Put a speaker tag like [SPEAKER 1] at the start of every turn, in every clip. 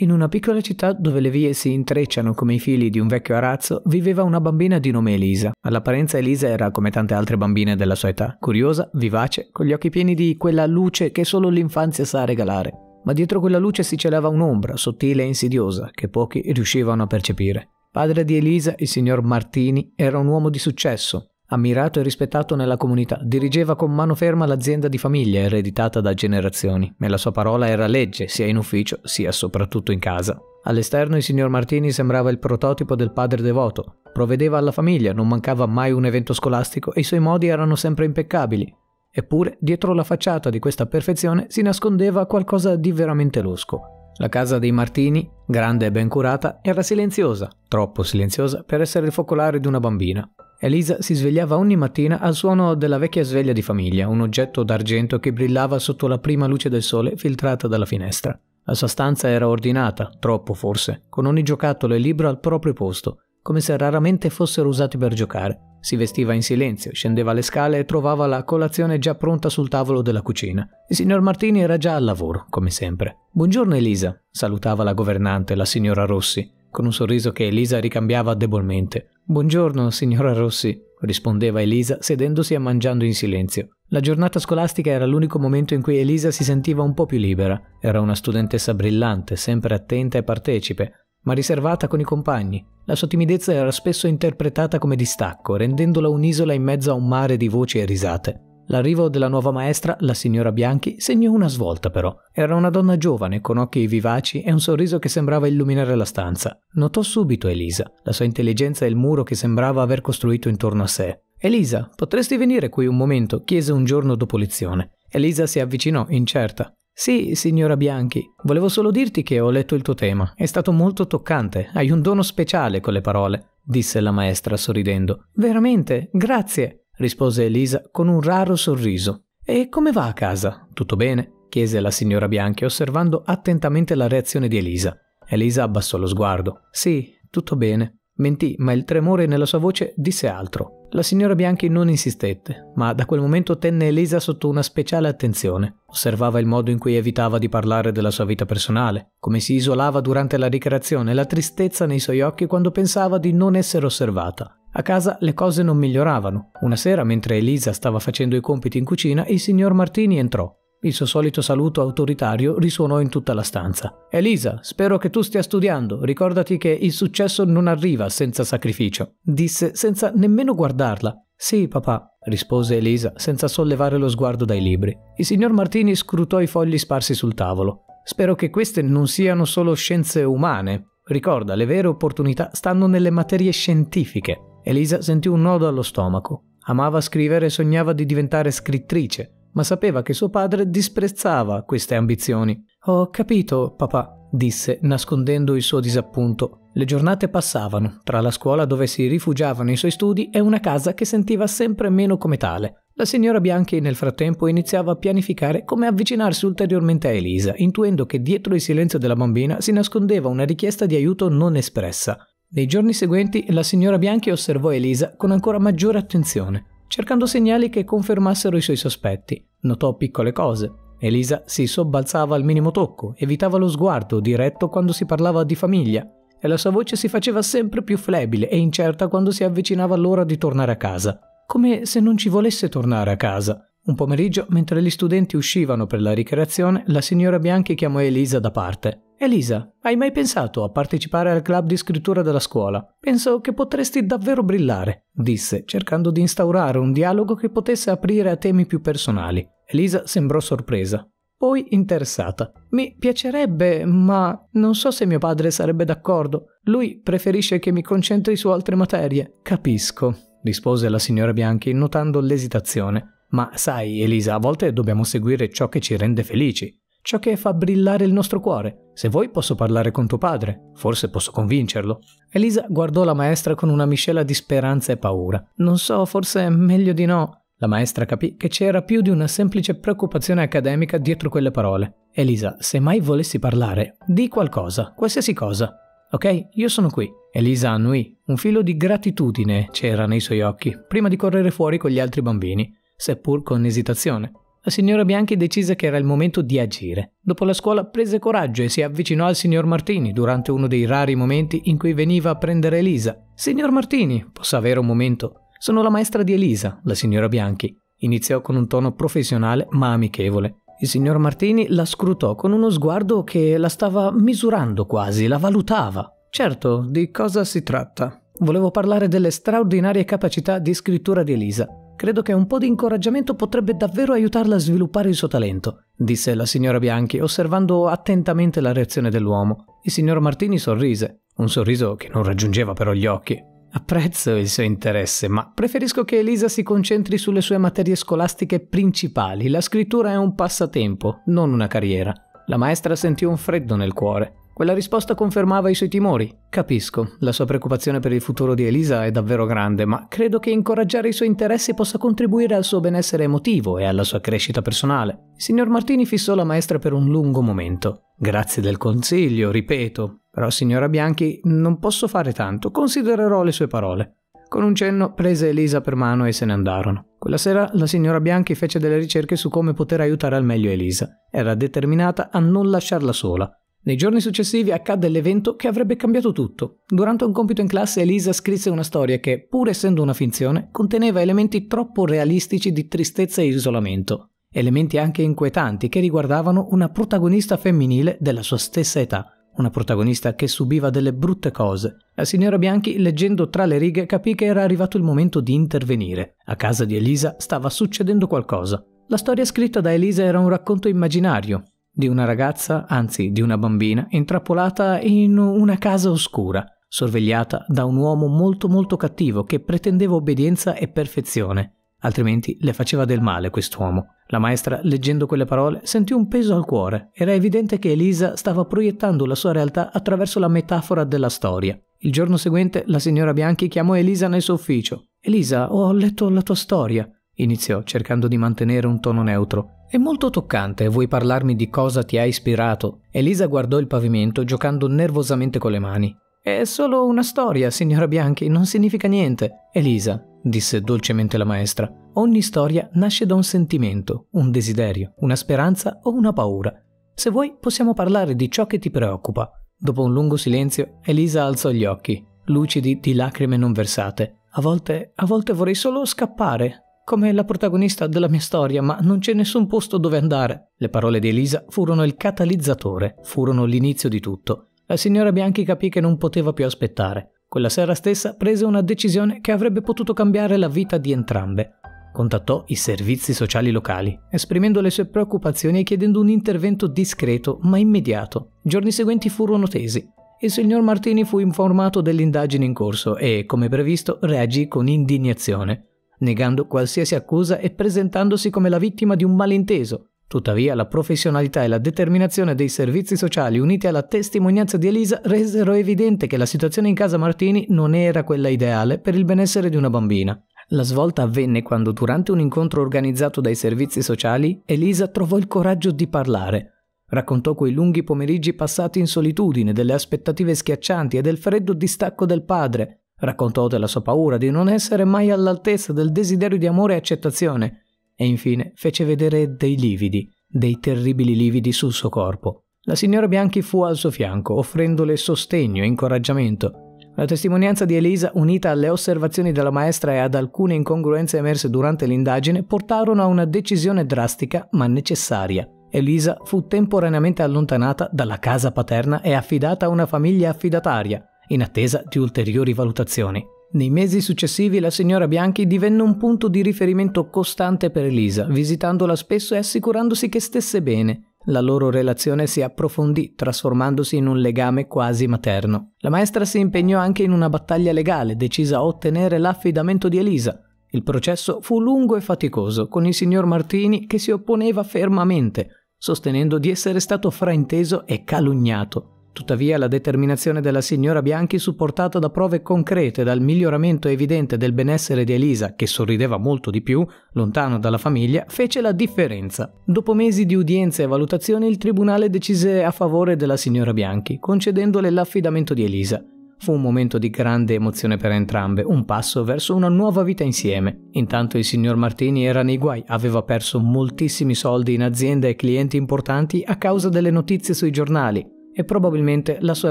[SPEAKER 1] In una piccola città dove le vie si intrecciano come i fili di un vecchio arazzo, viveva una bambina di nome Elisa. All'apparenza Elisa era come tante altre bambine della sua età, curiosa, vivace, con gli occhi pieni di quella luce che solo l'infanzia sa regalare. Ma dietro quella luce si celava un'ombra, sottile e insidiosa, che pochi riuscivano a percepire. Padre di Elisa, il signor Martini, era un uomo di successo, Ammirato e rispettato nella comunità, dirigeva con mano ferma l'azienda di famiglia ereditata da generazioni e la sua parola era legge sia in ufficio sia soprattutto in casa. All'esterno il signor Martini sembrava il prototipo del padre devoto, provvedeva alla famiglia, non mancava mai un evento scolastico e i suoi modi erano sempre impeccabili. Eppure, dietro la facciata di questa perfezione si nascondeva qualcosa di veramente losco. La casa dei Martini, grande e ben curata, era silenziosa, troppo silenziosa per essere il focolare di una bambina. Elisa si svegliava ogni mattina al suono della vecchia sveglia di famiglia, un oggetto d'argento che brillava sotto la prima luce del sole filtrata dalla finestra. La sua stanza era ordinata, troppo forse, con ogni giocattolo e libro al proprio posto, come se raramente fossero usati per giocare. Si vestiva in silenzio, scendeva le scale e trovava la colazione già pronta sul tavolo della cucina. Il signor Martini era già al lavoro, come sempre. Buongiorno Elisa, salutava la governante, la signora Rossi, con un sorriso che Elisa ricambiava debolmente. Buongiorno, signora Rossi, rispondeva Elisa sedendosi e mangiando in silenzio. La giornata scolastica era l'unico momento in cui Elisa si sentiva un po' più libera. Era una studentessa brillante, sempre attenta e partecipe, ma riservata con i compagni. La sua timidezza era spesso interpretata come distacco, rendendola un'isola in mezzo a un mare di voci e risate. L'arrivo della nuova maestra, la signora Bianchi, segnò una svolta però. Era una donna giovane, con occhi vivaci e un sorriso che sembrava illuminare la stanza. Notò subito Elisa, la sua intelligenza e il muro che sembrava aver costruito intorno a sé. Elisa, potresti venire qui un momento? chiese un giorno dopo lezione. Elisa si avvicinò, incerta. Sì, signora Bianchi, volevo solo dirti che ho letto il tuo tema. È stato molto toccante. Hai un dono speciale con le parole, disse la maestra sorridendo. Veramente, grazie rispose Elisa con un raro sorriso. E come va a casa? Tutto bene? chiese la signora Bianchi osservando attentamente la reazione di Elisa. Elisa abbassò lo sguardo. Sì, tutto bene. Mentì, ma il tremore nella sua voce disse altro. La signora Bianchi non insistette, ma da quel momento tenne Elisa sotto una speciale attenzione. Osservava il modo in cui evitava di parlare della sua vita personale, come si isolava durante la ricreazione, la tristezza nei suoi occhi quando pensava di non essere osservata. A casa le cose non miglioravano. Una sera, mentre Elisa stava facendo i compiti in cucina, il signor Martini entrò. Il suo solito saluto autoritario risuonò in tutta la stanza. Elisa, spero che tu stia studiando. Ricordati che il successo non arriva senza sacrificio. Disse senza nemmeno guardarla. Sì, papà, rispose Elisa senza sollevare lo sguardo dai libri. Il signor Martini scrutò i fogli sparsi sul tavolo. Spero che queste non siano solo scienze umane. Ricorda, le vere opportunità stanno nelle materie scientifiche. Elisa sentì un nodo allo stomaco. Amava scrivere e sognava di diventare scrittrice, ma sapeva che suo padre disprezzava queste ambizioni. Ho capito, papà, disse, nascondendo il suo disappunto. Le giornate passavano, tra la scuola dove si rifugiavano i suoi studi e una casa che sentiva sempre meno come tale. La signora Bianchi nel frattempo iniziava a pianificare come avvicinarsi ulteriormente a Elisa, intuendo che dietro il silenzio della bambina si nascondeva una richiesta di aiuto non espressa. Nei giorni seguenti la signora Bianchi osservò Elisa con ancora maggiore attenzione, cercando segnali che confermassero i suoi sospetti. Notò piccole cose. Elisa si sobbalzava al minimo tocco, evitava lo sguardo diretto quando si parlava di famiglia, e la sua voce si faceva sempre più flebile e incerta quando si avvicinava l'ora di tornare a casa, come se non ci volesse tornare a casa. Un pomeriggio, mentre gli studenti uscivano per la ricreazione, la signora Bianchi chiamò Elisa da parte. Elisa, hai mai pensato a partecipare al club di scrittura della scuola? Penso che potresti davvero brillare, disse, cercando di instaurare un dialogo che potesse aprire a temi più personali. Elisa sembrò sorpresa, poi interessata. Mi piacerebbe, ma non so se mio padre sarebbe d'accordo. Lui preferisce che mi concentri su altre materie. Capisco, rispose la signora Bianchi, notando l'esitazione. Ma sai, Elisa, a volte dobbiamo seguire ciò che ci rende felici ciò che fa brillare il nostro cuore. Se vuoi posso parlare con tuo padre, forse posso convincerlo. Elisa guardò la maestra con una miscela di speranza e paura. Non so, forse è meglio di no. La maestra capì che c'era più di una semplice preoccupazione accademica dietro quelle parole. Elisa, se mai volessi parlare, di qualcosa, qualsiasi cosa. Ok, io sono qui. Elisa annuì. Un filo di gratitudine c'era nei suoi occhi, prima di correre fuori con gli altri bambini, seppur con esitazione. La signora Bianchi decise che era il momento di agire. Dopo la scuola prese coraggio e si avvicinò al signor Martini durante uno dei rari momenti in cui veniva a prendere Elisa. Signor Martini, posso avere un momento? Sono la maestra di Elisa, la signora Bianchi. Iniziò con un tono professionale ma amichevole. Il signor Martini la scrutò con uno sguardo che la stava misurando quasi, la valutava. Certo, di cosa si tratta? Volevo parlare delle straordinarie capacità di scrittura di Elisa. Credo che un po' di incoraggiamento potrebbe davvero aiutarla a sviluppare il suo talento, disse la signora Bianchi, osservando attentamente la reazione dell'uomo. Il signor Martini sorrise, un sorriso che non raggiungeva però gli occhi. Apprezzo il suo interesse, ma preferisco che Elisa si concentri sulle sue materie scolastiche principali. La scrittura è un passatempo, non una carriera. La maestra sentì un freddo nel cuore. Quella risposta confermava i suoi timori. Capisco, la sua preoccupazione per il futuro di Elisa è davvero grande, ma credo che incoraggiare i suoi interessi possa contribuire al suo benessere emotivo e alla sua crescita personale. Il signor Martini fissò la maestra per un lungo momento. Grazie del consiglio, ripeto, però, signora Bianchi, non posso fare tanto, considererò le sue parole. Con un cenno prese Elisa per mano e se ne andarono. Quella sera la signora Bianchi fece delle ricerche su come poter aiutare al meglio Elisa. Era determinata a non lasciarla sola. Nei giorni successivi accadde l'evento che avrebbe cambiato tutto. Durante un compito in classe Elisa scrisse una storia che, pur essendo una finzione, conteneva elementi troppo realistici di tristezza e isolamento. Elementi anche inquietanti che riguardavano una protagonista femminile della sua stessa età una protagonista che subiva delle brutte cose. La signora Bianchi, leggendo tra le righe, capì che era arrivato il momento di intervenire. A casa di Elisa stava succedendo qualcosa. La storia scritta da Elisa era un racconto immaginario di una ragazza, anzi di una bambina, intrappolata in una casa oscura, sorvegliata da un uomo molto molto cattivo che pretendeva obbedienza e perfezione altrimenti le faceva del male quest'uomo. La maestra, leggendo quelle parole, sentì un peso al cuore. Era evidente che Elisa stava proiettando la sua realtà attraverso la metafora della storia. Il giorno seguente la signora Bianchi chiamò Elisa nel suo ufficio. Elisa, ho letto la tua storia, iniziò, cercando di mantenere un tono neutro. È molto toccante, vuoi parlarmi di cosa ti ha ispirato? Elisa guardò il pavimento, giocando nervosamente con le mani. È solo una storia, signora Bianchi, non significa niente. Elisa, disse dolcemente la maestra, ogni storia nasce da un sentimento, un desiderio, una speranza o una paura. Se vuoi possiamo parlare di ciò che ti preoccupa. Dopo un lungo silenzio, Elisa alzò gli occhi, lucidi di lacrime non versate. A volte, a volte vorrei solo scappare, come la protagonista della mia storia, ma non c'è nessun posto dove andare. Le parole di Elisa furono il catalizzatore, furono l'inizio di tutto. La signora Bianchi capì che non poteva più aspettare. Quella sera stessa prese una decisione che avrebbe potuto cambiare la vita di entrambe. Contattò i servizi sociali locali, esprimendo le sue preoccupazioni e chiedendo un intervento discreto ma immediato. I giorni seguenti furono tesi. Il signor Martini fu informato dell'indagine in corso e, come previsto, reagì con indignazione, negando qualsiasi accusa e presentandosi come la vittima di un malinteso, Tuttavia la professionalità e la determinazione dei servizi sociali uniti alla testimonianza di Elisa resero evidente che la situazione in casa Martini non era quella ideale per il benessere di una bambina. La svolta avvenne quando durante un incontro organizzato dai servizi sociali Elisa trovò il coraggio di parlare. Raccontò quei lunghi pomeriggi passati in solitudine, delle aspettative schiaccianti e del freddo distacco del padre. Raccontò della sua paura di non essere mai all'altezza del desiderio di amore e accettazione e infine fece vedere dei lividi, dei terribili lividi sul suo corpo. La signora Bianchi fu al suo fianco, offrendole sostegno e incoraggiamento. La testimonianza di Elisa, unita alle osservazioni della maestra e ad alcune incongruenze emerse durante l'indagine, portarono a una decisione drastica ma necessaria. Elisa fu temporaneamente allontanata dalla casa paterna e affidata a una famiglia affidataria, in attesa di ulteriori valutazioni. Nei mesi successivi la signora Bianchi divenne un punto di riferimento costante per Elisa, visitandola spesso e assicurandosi che stesse bene. La loro relazione si approfondì, trasformandosi in un legame quasi materno. La maestra si impegnò anche in una battaglia legale, decisa a ottenere l'affidamento di Elisa. Il processo fu lungo e faticoso, con il signor Martini che si opponeva fermamente, sostenendo di essere stato frainteso e calunniato. Tuttavia la determinazione della signora Bianchi, supportata da prove concrete dal miglioramento evidente del benessere di Elisa, che sorrideva molto di più, lontano dalla famiglia, fece la differenza. Dopo mesi di udienze e valutazioni, il tribunale decise a favore della signora Bianchi, concedendole l'affidamento di Elisa. Fu un momento di grande emozione per entrambe, un passo verso una nuova vita insieme. Intanto il signor Martini era nei guai, aveva perso moltissimi soldi in aziende e clienti importanti a causa delle notizie sui giornali e probabilmente la sua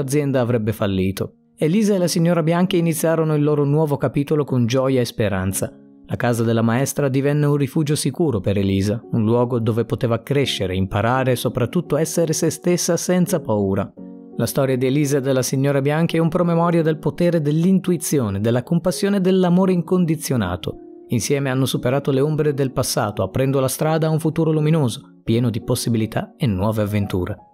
[SPEAKER 1] azienda avrebbe fallito. Elisa e la signora Bianchi iniziarono il loro nuovo capitolo con gioia e speranza. La casa della maestra divenne un rifugio sicuro per Elisa, un luogo dove poteva crescere, imparare e soprattutto essere se stessa senza paura. La storia di Elisa e della signora Bianchi è un promemoria del potere dell'intuizione, della compassione e dell'amore incondizionato. Insieme hanno superato le ombre del passato, aprendo la strada a un futuro luminoso, pieno di possibilità e nuove avventure.